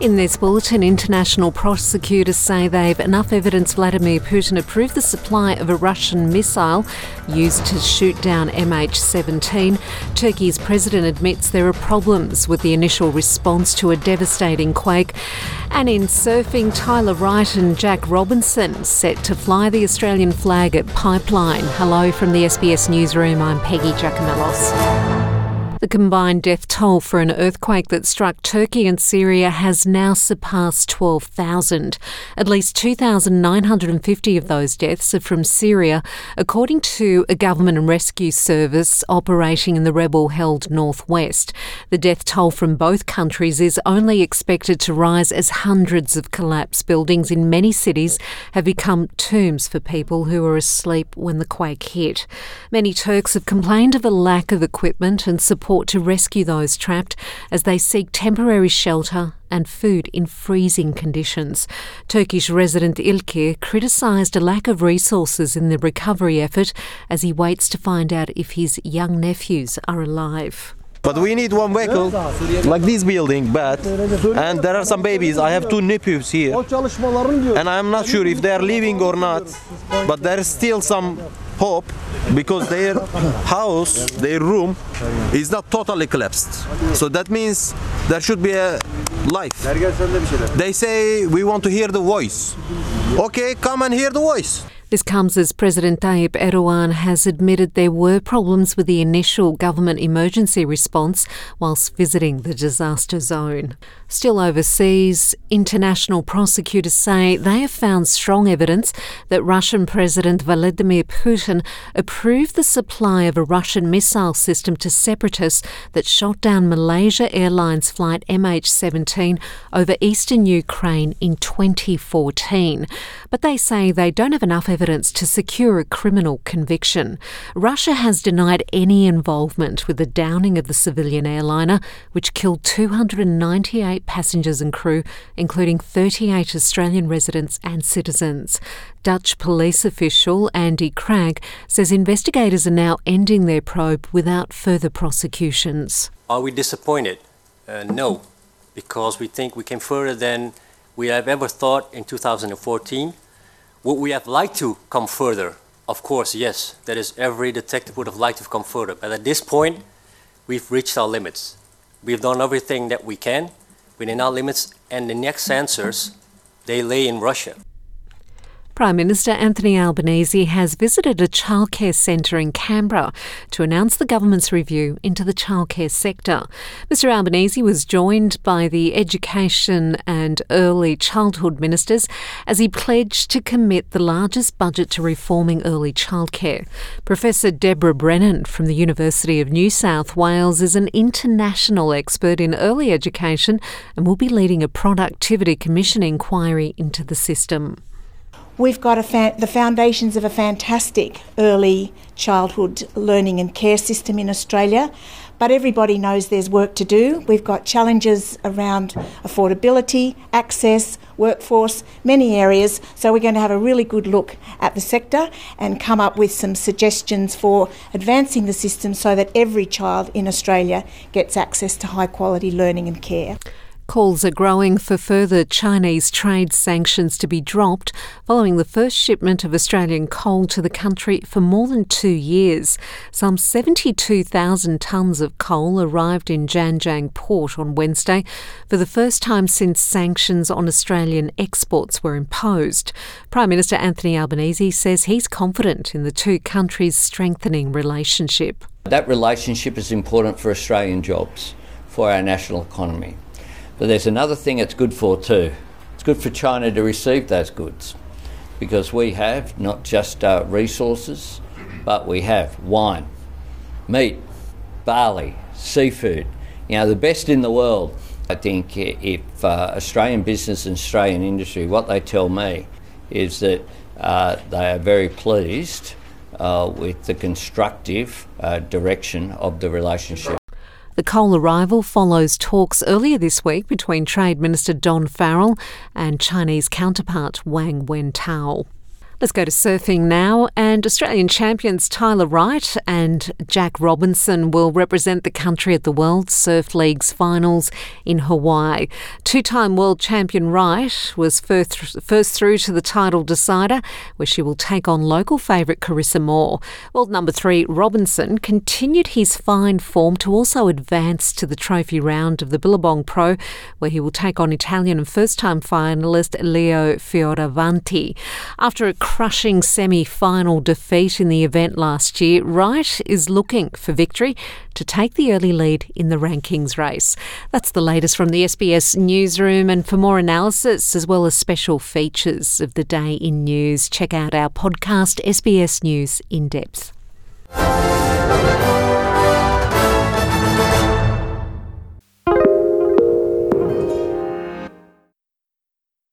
In this bulletin, international prosecutors say they've enough evidence Vladimir Putin approved the supply of a Russian missile used to shoot down MH17. Turkey's president admits there are problems with the initial response to a devastating quake. And in surfing, Tyler Wright and Jack Robinson set to fly the Australian flag at Pipeline. Hello from the SBS Newsroom. I'm Peggy Giakoumelos. The combined death toll for an earthquake that struck Turkey and Syria has now surpassed 12,000. At least 2,950 of those deaths are from Syria, according to a government and rescue service operating in the rebel held northwest. The death toll from both countries is only expected to rise as hundreds of collapsed buildings in many cities have become tombs for people who were asleep when the quake hit. Many Turks have complained of a lack of equipment and support support to rescue those trapped as they seek temporary shelter and food in freezing conditions. Turkish resident Ilkir criticised a lack of resources in the recovery effort as he waits to find out if his young nephews are alive. But we need one vehicle like this building, but and there are some babies. I have two nephews here, and I'm not sure if they are leaving or not. But there is still some hope because their house, their room, is not totally collapsed. So that means there should be a life. They say we want to hear the voice. Okay, come and hear the voice. This comes as President Tayyip Erdogan has admitted there were problems with the initial government emergency response whilst visiting the disaster zone. Still overseas, international prosecutors say they have found strong evidence that Russian President Vladimir Putin approved the supply of a Russian missile system to separatists that shot down Malaysia Airlines flight MH17 over eastern Ukraine in 2014. But they say they don't have enough evidence evidence to secure a criminal conviction. Russia has denied any involvement with the downing of the civilian airliner, which killed 298 passengers and crew, including 38 Australian residents and citizens. Dutch police official Andy Kraag says investigators are now ending their probe without further prosecutions. Are we disappointed? Uh, no, because we think we came further than we have ever thought in 2014. Would we have liked to come further? Of course, yes. That is, every detective would have liked to have come further. But at this point, we've reached our limits. We've done everything that we can within our limits, and the next answers, they lay in Russia. Prime Minister Anthony Albanese has visited a childcare centre in Canberra to announce the government's review into the childcare sector. Mr Albanese was joined by the Education and Early Childhood Ministers as he pledged to commit the largest budget to reforming early childcare. Professor Deborah Brennan from the University of New South Wales is an international expert in early education and will be leading a productivity commission inquiry into the system. We've got fa- the foundations of a fantastic early childhood learning and care system in Australia, but everybody knows there's work to do. We've got challenges around affordability, access, workforce, many areas. So we're going to have a really good look at the sector and come up with some suggestions for advancing the system so that every child in Australia gets access to high quality learning and care. Calls are growing for further Chinese trade sanctions to be dropped following the first shipment of Australian coal to the country for more than two years. Some 72,000 tonnes of coal arrived in Zhanjiang port on Wednesday for the first time since sanctions on Australian exports were imposed. Prime Minister Anthony Albanese says he's confident in the two countries' strengthening relationship. That relationship is important for Australian jobs, for our national economy. But there's another thing it's good for too. It's good for China to receive those goods because we have not just uh, resources, but we have wine, meat, barley, seafood, you know, the best in the world. I think if uh, Australian business and Australian industry, what they tell me is that uh, they are very pleased uh, with the constructive uh, direction of the relationship. The coal arrival follows talks earlier this week between Trade Minister Don Farrell and Chinese counterpart Wang Wentao. Let's go to surfing now. And Australian champions Tyler Wright and Jack Robinson will represent the country at the World Surf League's finals in Hawaii. Two time world champion Wright was first, first through to the title decider, where she will take on local favourite Carissa Moore. World number three Robinson continued his fine form to also advance to the trophy round of the Billabong Pro, where he will take on Italian and first time finalist Leo Fioravanti. After a crushing semi final defeat in the event last year, Wright is looking for victory to take the early lead in the rankings race. That's the latest from the SBS newsroom. And for more analysis as well as special features of the day in news, check out our podcast, SBS News in Depth.